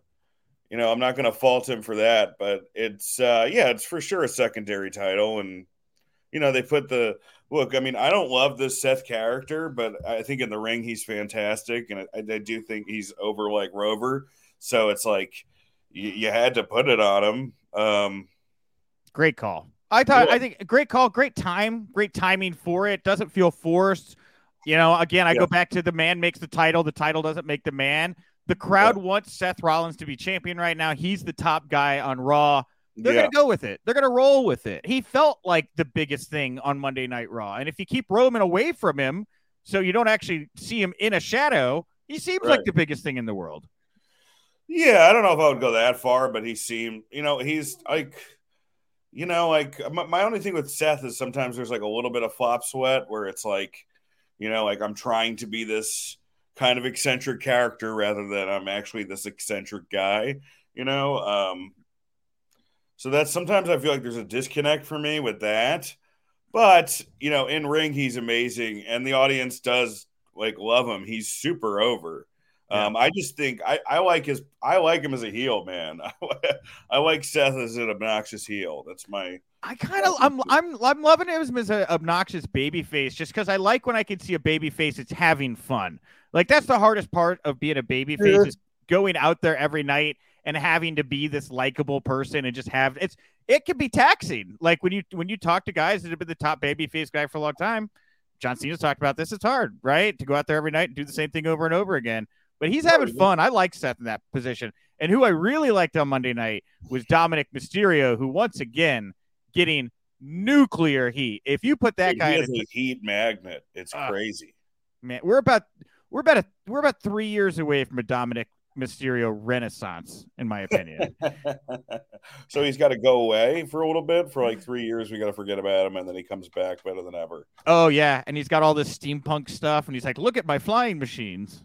you know, I'm not going to fault him for that, but it's uh, yeah, it's for sure a secondary title, and you know they put the look. I mean, I don't love this Seth character, but I think in the ring he's fantastic, and I, I do think he's over like Rover. So it's like you, you had to put it on him. Um, Great call. I thought yeah. I think great call, great time, great timing for it. Doesn't feel forced. You know, again, I yeah. go back to the man makes the title. The title doesn't make the man. The crowd yeah. wants Seth Rollins to be champion right now. He's the top guy on Raw. They're gonna go with it. They're gonna roll with it. He felt like the biggest thing on Monday Night Raw, and if you keep Roman away from him, so you don't actually see him in a shadow, he seems right. like the biggest thing in the world. Yeah, I don't know if I would go that far, but he seemed, you know, he's like you know, like my, my, only thing with Seth is sometimes there's like a little bit of flop sweat where it's like, you know, like I'm trying to be this kind of eccentric character rather than I'm actually this eccentric guy, you know. Um, so that's sometimes I feel like there's a disconnect for me with that. But you know, in ring he's amazing, and the audience does like love him. He's super over. Um, I just think I, I like his I like him as a heel, man. I like Seth as an obnoxious heel. That's my. I kind of I'm I'm I'm loving him as an obnoxious baby face just because I like when I can see a baby face it's having fun. Like that's the hardest part of being a baby face yeah. is going out there every night and having to be this likable person and just have it's it can be taxing. Like when you when you talk to guys that have been the top baby face guy for a long time, John Cena's talked about this. It's hard, right, to go out there every night and do the same thing over and over again. But he's having fun. I like Seth in that position. And who I really liked on Monday night was Dominik Mysterio, who once again getting nuclear heat. If you put that guy in a, heat magnet, it's uh, crazy. Man, we're about we're about a we're about three years away from a Dominik Mysterio renaissance, in my opinion. so he's got to go away for a little bit for like three years. We got to forget about him, and then he comes back better than ever. Oh yeah, and he's got all this steampunk stuff, and he's like, "Look at my flying machines."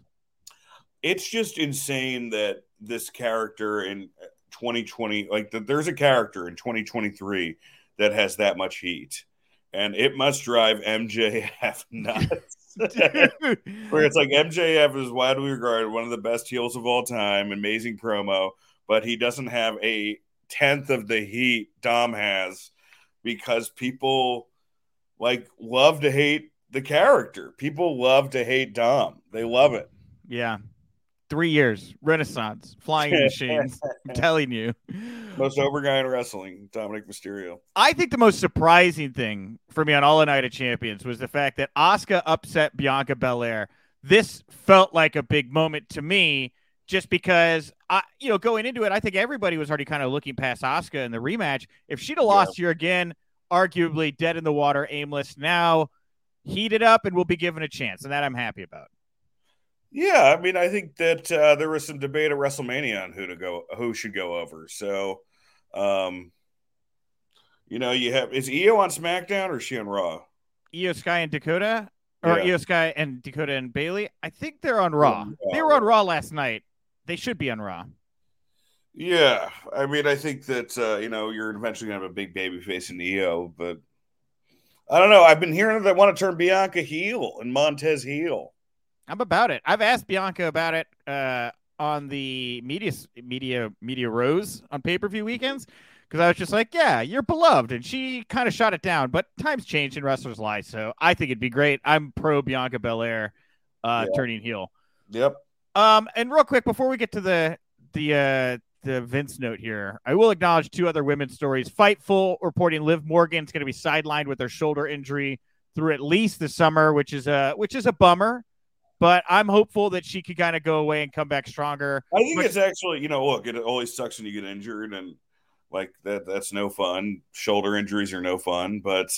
it's just insane that this character in uh, 2020 like the, there's a character in 2023 that has that much heat and it must drive mjf nuts where it's like mjf is widely regarded one of the best heels of all time amazing promo but he doesn't have a tenth of the heat dom has because people like love to hate the character. People love to hate dom. They love it. Yeah Three years, Renaissance, flying machines. I'm telling you. Most over guy in wrestling, Dominik Mysterio. I think the most surprising thing for me on All Night of Champions was the fact that Asuka upset Bianca Belair. This felt like a big moment to me, just because I, you know, going into it, I think everybody was already kind of looking past Asuka in the rematch. If she'd have lost yeah. here again, arguably dead in the water, aimless. Now heated up and will be given a chance, and that I'm happy about. Yeah, I mean, I think that uh, there was some debate at WrestleMania on who to go, who should go over. So, um, you know, you have is Iyo on SmackDown or is she on Raw? Iyo Sky and Dakota, or Yeah. Iyo Sky and Dakota and Bayley. I think they're on Raw. They were on Raw last night. They should be on Raw. Yeah, I mean, I think that uh, you know you're eventually gonna have a big baby face in Iyo, but I don't know. I've been hearing that they want to turn Bianca heel and Montez heel. I'm about it. I've asked Bianca about it uh, on the media media media rose on pay per view weekends because I was just like, "Yeah, you're beloved," and she kind of shot it down. But times change in wrestlers' lives, so I think it'd be great. I'm pro Bianca Belair uh, Yeah. turning heel. Yep. Um, and real quick before we get to the the uh, the Vince note here, I will acknowledge two other women's stories. Fightful reporting Liv Morgan's going to be sidelined with her shoulder injury through at least the summer, which is a which is a bummer. But I'm hopeful that she could kind of go away and come back stronger. I think But- it's actually, you know, look, it always sucks when you get injured and like that that's no fun. Shoulder injuries are no fun, but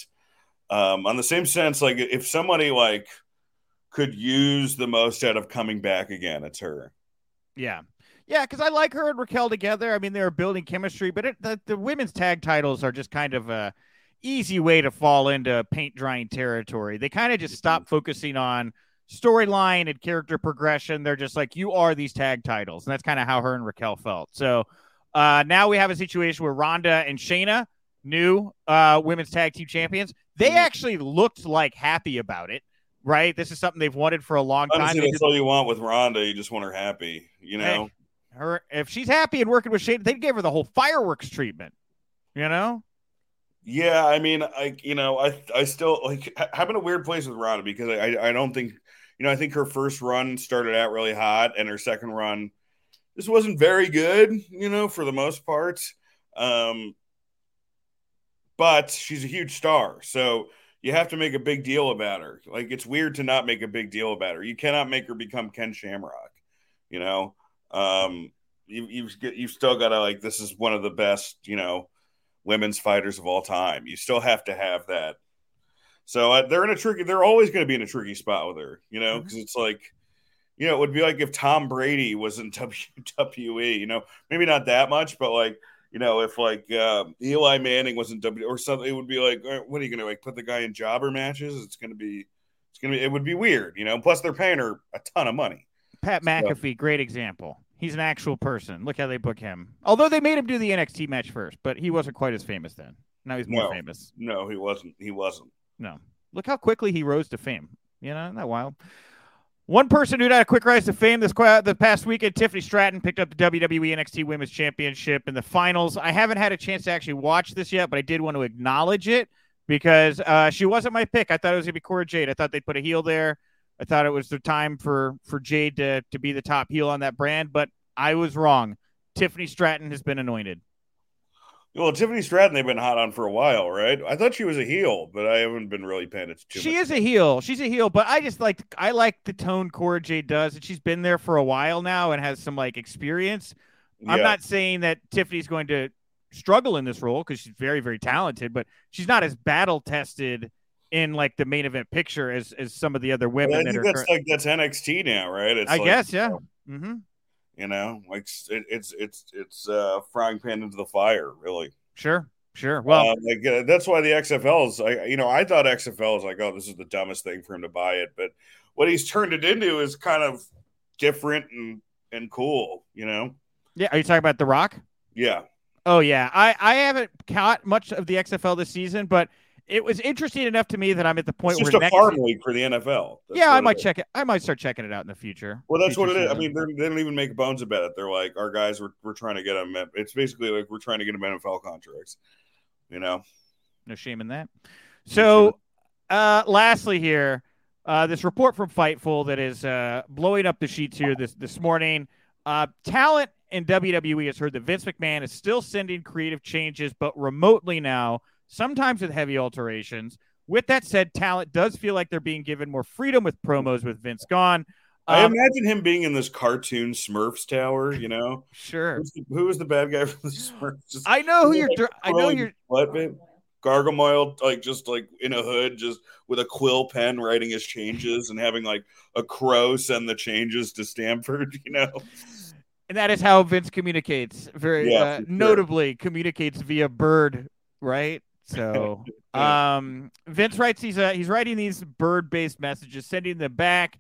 um on the same sense like if somebody like could use the most out of coming back again, it's her. Yeah. Yeah, because I like her and Raquel together. I mean, they're building chemistry, but it, the, the women's tag titles are just kind of a easy way to fall into paint drying territory. They kind of just stop focusing on storyline and character progression. They're just like, you are these tag titles. And that's kind of how her and Raquel felt. So uh, now we have a situation where Ronda and Shayna, new uh, women's tag team champions, they Mhm. actually looked like happy about it, right? This is something they've wanted for a long time. Honestly, that's all you want with Ronda. You just want her happy, you know? Hey, her if she's happy and working with Shane, they gave her the whole fireworks treatment. You know? Yeah, I mean, I you know, I I still like ha- having a weird place with Ronda because I I don't think you know I think her first run started out really hot and her second run this wasn't very good, you know, for the most part. Um, but she's a huge star, so you have to make a big deal about her. Like it's weird to not make a big deal about her. You cannot make her become Ken Shamrock, you know. Um, you, you've you've still got to like this is one of the best, you know women's fighters of all time. You still have to have that. So uh, they're in a tricky. They're always going to be in a tricky spot with her, you know, because it's like, you know, it would be like if Tom Brady was in WWE. You know, maybe not that much, but like, you know, if like uh, Eli Manning was in W or something, it would be like, what are you going to like put the guy in jobber matches? It's going to be, it's going to be, it would be weird, you know. Plus, they're paying her a ton of money. Pat McAfee, great example. He's an actual person. Look how they book him. Although they made him do the NXT match first, but he wasn't quite as famous then. Now he's more No. famous. No, he wasn't. He wasn't. No. Look how quickly he rose to fame. You know, that wild? One person who had a quick rise to fame this the past weekend, Tiffany Stratton picked up the WWE NXT Women's Championship in the finals. I haven't had a chance to actually watch this yet, but I did want to acknowledge it because uh, she wasn't my pick. I thought it was gonna be Cora Jade. I thought they'd put a heel there. I thought it was the time for for Jade to to be the top heel on that brand, but I was wrong. Tiffany Stratton has been anointed. Well, Tiffany Stratton, they've been hot on for a while, right? I thought she was a heel, but I haven't been really paying attention. She much. is a heel. She's a heel, but I just like I like the tone Cora Jade does, and she's been there for a while now and has some like experience. I'm not saying that Tiffany's going to struggle in this role because she's very, very talented, but she's not as battle tested in like the main event picture as as some of the other women I think are. that's like that's NXT now, right? It's I like, guess, yeah. hmm You know, like it, it's it's it's uh, frying pan into the fire, really. Sure, sure. Well, Uh, like uh, that's why the XFL is. I you know I thought XFL is like, oh, this is the dumbest thing for him to buy it, but what he's turned it into is kind of different and and cool. You know, yeah. Are you talking about The Rock? yeah. Oh yeah, I I haven't caught much of the XFL this season, but it was interesting enough to me that I'm at the point It's just a farm season- league for the NFL. That's yeah, I might is. check it. I might start checking it out in the future. Well, that's what it Future is. I mean, they're- they don't even make bones about it. They're like, our guys, we're, we're trying to get them. It's basically like we're trying to get them NFL contracts. You know, no shame in that. So, uh, lastly, here, uh, this report from Fightful that is uh, blowing up the sheets here this this morning. Uh, talent in WWE has heard that Vince McMahon is still sending creative changes, but remotely now, sometimes with heavy alterations. With that said, talent does feel like they're being given more freedom with promos with Vince gone. I Um, imagine him being in this cartoon Smurfs tower. You know, sure. Who's the, who was the bad guy from the Smurfs? Just I know who you're. dr- I know you're. butt, babe. Gargamel like just like in a hood, just with a quill pen writing his changes and having like a crow send the changes to Stamford, you know. And that is how Vince communicates. Very Yeah, uh, sure. notably communicates via bird, right? So, um, Vince writes he's uh, he's writing these bird-based messages, sending them back,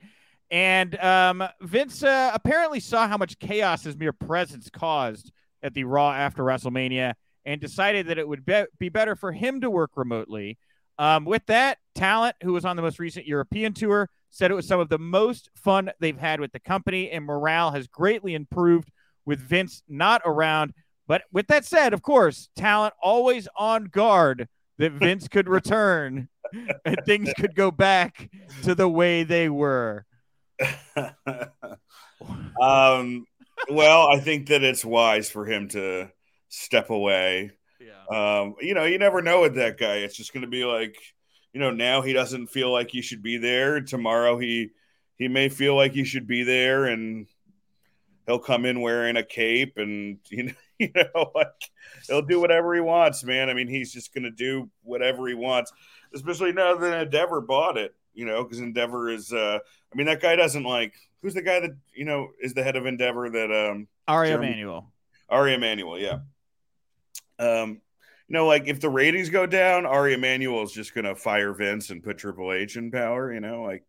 and um, Vince uh, apparently saw how much chaos his mere presence caused at the Raw after WrestleMania, and decided that it would be, be better for him to work remotely. Um, with that, Talent, who was on the most recent European tour, said it was some of the most fun they've had with the company, and morale has greatly improved with Vince not around. But with that said, of course, Talent always on guard that Vince could return and things could go back to the way they were. um, well, I think that it's wise for him to step away. Yeah. Um, you know, you never know with that guy. It's just going to be like, you know, now he doesn't feel like he should be there. Tomorrow he he may feel like he should be there, and he'll come in wearing a cape, and you know, you know, like he'll do whatever he wants, man. I mean, he's just going to do whatever he wants, especially now that Endeavor bought it. You know, because Endeavor is. uh I mean, that guy doesn't like. Who's the guy that you know is the head of Endeavor? That um Ari Jeremy- Emanuel. Ari Emanuel, yeah. Um, you know, like if the ratings go down, Ari Emanuel is just gonna fire Vince and put Triple H in power. You know, like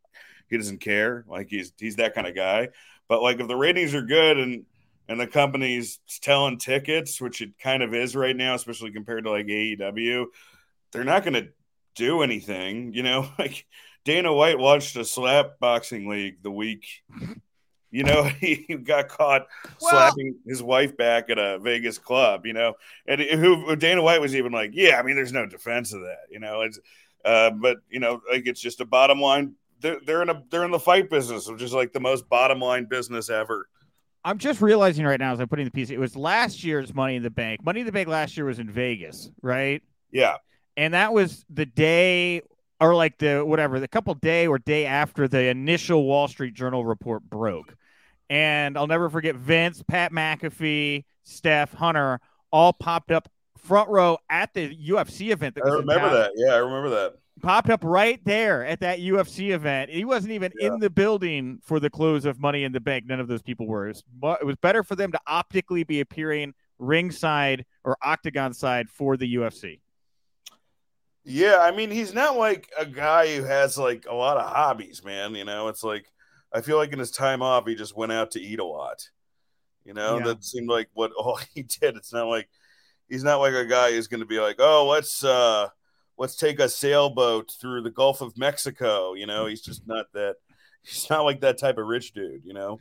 he doesn't care. Like he's he's that kind of guy. But like if the ratings are good and and the company's selling tickets, which it kind of is right now, especially compared to like AEW, they're not gonna do anything. You know, like Dana White watched a slap boxing league the week. You know, he got caught Well- slapping his wife back at a Vegas club, you know, and who Dana White was even like, yeah, I mean, there's no defense of that, you know, it's, uh, but you know, like it's just a bottom line. They're, they're in a they're in the fight business, which is like the most bottom line business ever. I'm just realizing right now as I'm putting the piece, it was last year's Money in the Bank. Money in the Bank last year was in Vegas, right? Yeah, and that was the day or like the whatever the couple day or day after the initial wall street journal report broke and i'll never forget vince pat mcafee steph hunter all popped up front row at the ufc event that I remember that. Yeah, I remember that. Popped up right there at that ufc event he wasn't even Yeah. in the building for the close of money in the bank none of those people were it was, it was better for them to optically be appearing ringside or octagon side for the ufc Yeah, I mean, he's not like a guy who has like a lot of hobbies, man. You know, it's like I feel like in his time off, he just went out to eat a lot. You know, Yeah. that seemed like what all he did. It's not like he's not like a guy who's going to be like, oh, let's uh let's take a sailboat through the Gulf of Mexico. You know, he's just not that. He's not like that type of rich dude. You know.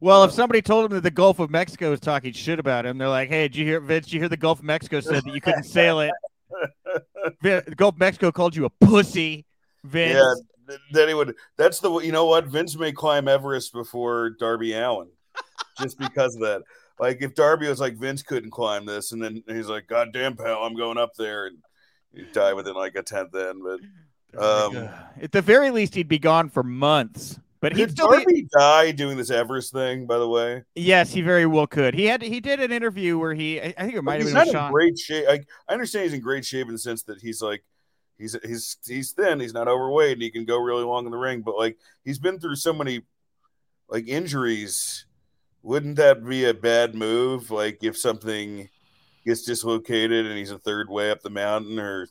Well, if somebody told him that the Gulf of Mexico was talking shit about him, they're like, "Hey, did you hear, Vince? Did you hear the Gulf of Mexico said that you couldn't sail it? The Gulf of Mexico called you a pussy, Vince." Yeah, th- that he would. That's the you know what Vince may climb Everest before Darby Allin, just because of that. Like if Darby was like Vince couldn't climb this, and then he's like, "God damn, pal, I'm going up there," and you die within like a tenth then. But um, At the very least, he'd be gone for months. But he'd still be. Die doing this Everest thing? By the way, Yes, he very well could. He had. He did an interview where he. I I think it might have he's been not in great shape. Like I understand he's in great shape in the sense that he's like. He's, he's he's thin. He's not overweight, and he can go really long in the ring. But like he's been through so many like injuries wouldn't that be a bad move like if something gets dislocated and he's a third way up the mountain or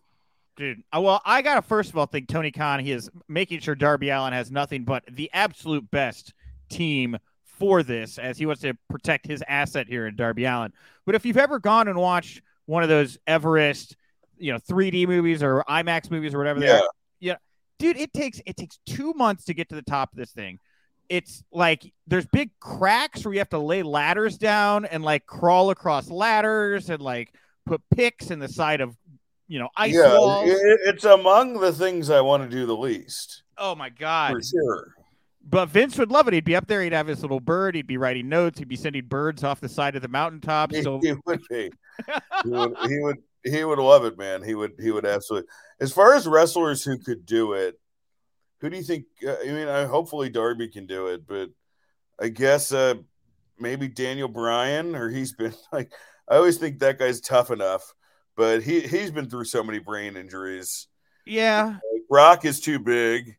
Dude, uh, well, I gotta first of all think Tony Khan. He is making sure Darby Allin has nothing but the absolute best team for this, as he wants to protect his asset here in Darby Allin. But if you've ever gone and watched one of those Everest, you know, 3D movies or IMAX movies or whatever they yeah are, yeah, dude, it takes it takes two months to get to the top of this thing. It's like there's big cracks where you have to lay ladders down and like crawl across ladders and like put picks in the side of you know ice yeah walls. it's among the things i want to do the least oh my god! for sure But Vince would love it. He'd be up there. He'd have his little bird. He'd be writing notes. He'd be sending birds off the side of the mountaintop. he, So he would be he would he would he would love it man he would he would absolutely as far as wrestlers who could do it who do you think uh, i mean I, hopefully darby can do it but i guess uh maybe daniel bryan or he's been like i always think that guy's tough enough but he he's been through so many brain injuries. Yeah, Like, Rock is too big,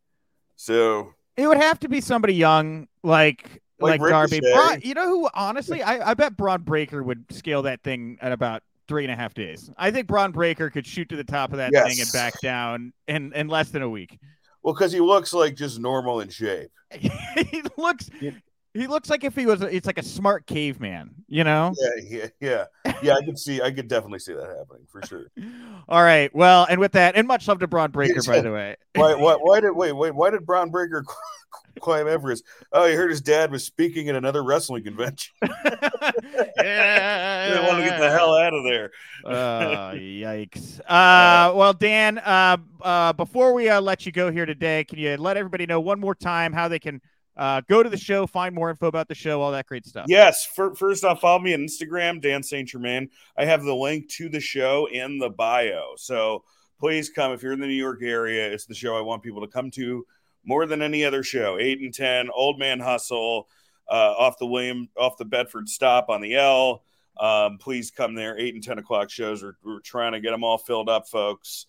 so it would have to be somebody young, like like, Like Darby. Bron, you know who? Honestly, I, I bet Bron Breakker would scale that thing at about three and a half days. I think Bron Breakker could shoot to the top of that thing and Yes. back down in in less than a week. Well, because he looks like just normal in shape. he looks. He looks like if he was, it's like a smart caveman, you know? Yeah, yeah, yeah, yeah. I could see, I could definitely see that happening for sure. All right. Well, and with that, and much love to Bron Breakker, by the way. Why, why, why did wait, wait? Why did Bron Breakker climb Everest? Oh, he heard his dad was speaking at another wrestling convention. yeah. They want to get the hell out of there. uh, yikes. Uh, well, Dan, uh, uh, before we uh, let you go here today, can you let everybody know one more time how they can uh, go to the show, find more info about the show, all that great stuff? Yes. For, first off, follow me on Instagram, Dan Saint Germain. I have the link to the show in the bio. So please come if you're in the New York area. It's the show I want people to come to more than any other show. Eight and ten, Old Man Hustle, uh, off the William, off the Bedford stop on the L. Um, please come there. Eight and ten o'clock shows. We're, we're trying to get them all filled up, folks.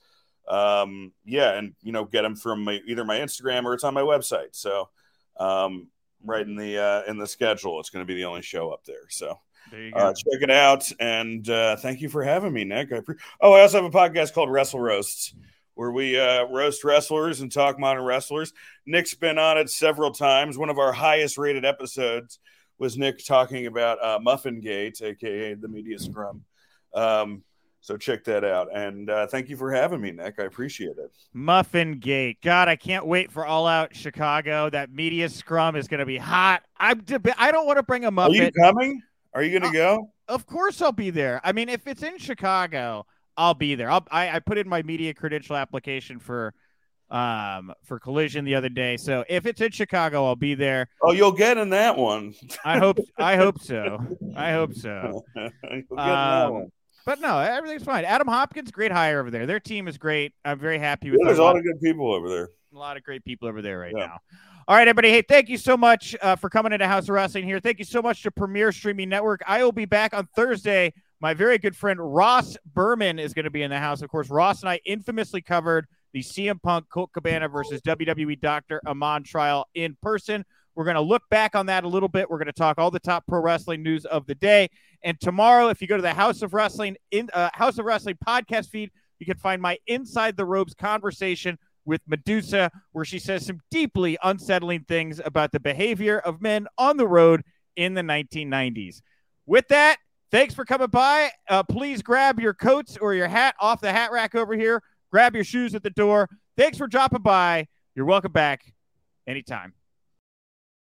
Um, yeah, and you know, get them from my, either my Instagram or it's on my website. So um, right in the uh, in the schedule. It's going to be the only show up there. So There you go. uh, check it out, and uh, thank you for having me, Nick. I pre- oh, I also have a podcast called Wrestle Roasts, where we uh, roast wrestlers and talk modern wrestlers. Nick's been on it several times. One of our highest rated episodes was Nick talking about uh, Muffin Gate, aka the media scrum. Um, so check that out, and uh, thank you for having me, Nick. I appreciate it. Muffin Gate. God, I can't wait for All Out Chicago. That media scrum is going to be hot. I'm. Deb- I don't want to bring a Are you coming? Are you going to go? Of course, I'll be there. I mean, if it's in Chicago, I'll be there. I'll, I I put in my media credential application for um for collision the other day. So if it's in Chicago, I'll be there. Oh, you'll get in that one. I hope I hope so. I hope so. You'll get in that Um. But no, everything's fine. Adam Hopkins, great hire over there. Their team is great. I'm very happy with Yeah, there's a lot of good people over there. a lot of great people over there right Yeah. now. All right, everybody. Hey, thank you so much uh, for coming into Haus of Wrestling here. Thank you so much to Premier Streaming Network. I will be back on Thursday. My very good friend Ross Berman is going to be in the house. Of course, Ross and I infamously covered the CM Punk Colt Cabana versus WWE Dr. Amann trial in person. We're going to look back on that a little bit. We're going to talk all the top pro wrestling news of the day. And tomorrow, if you go to the Haus of Wrestling in uh, Haus of Wrestling podcast feed, you can find my Inside the Ropes conversation with Medusa, where she says some deeply unsettling things about the behavior of men on the road in the 1990s. With that, thanks for coming by. Uh, please grab your coats or your hat off the hat rack over here. Grab your shoes at the door. Thanks for dropping by. You're welcome back anytime.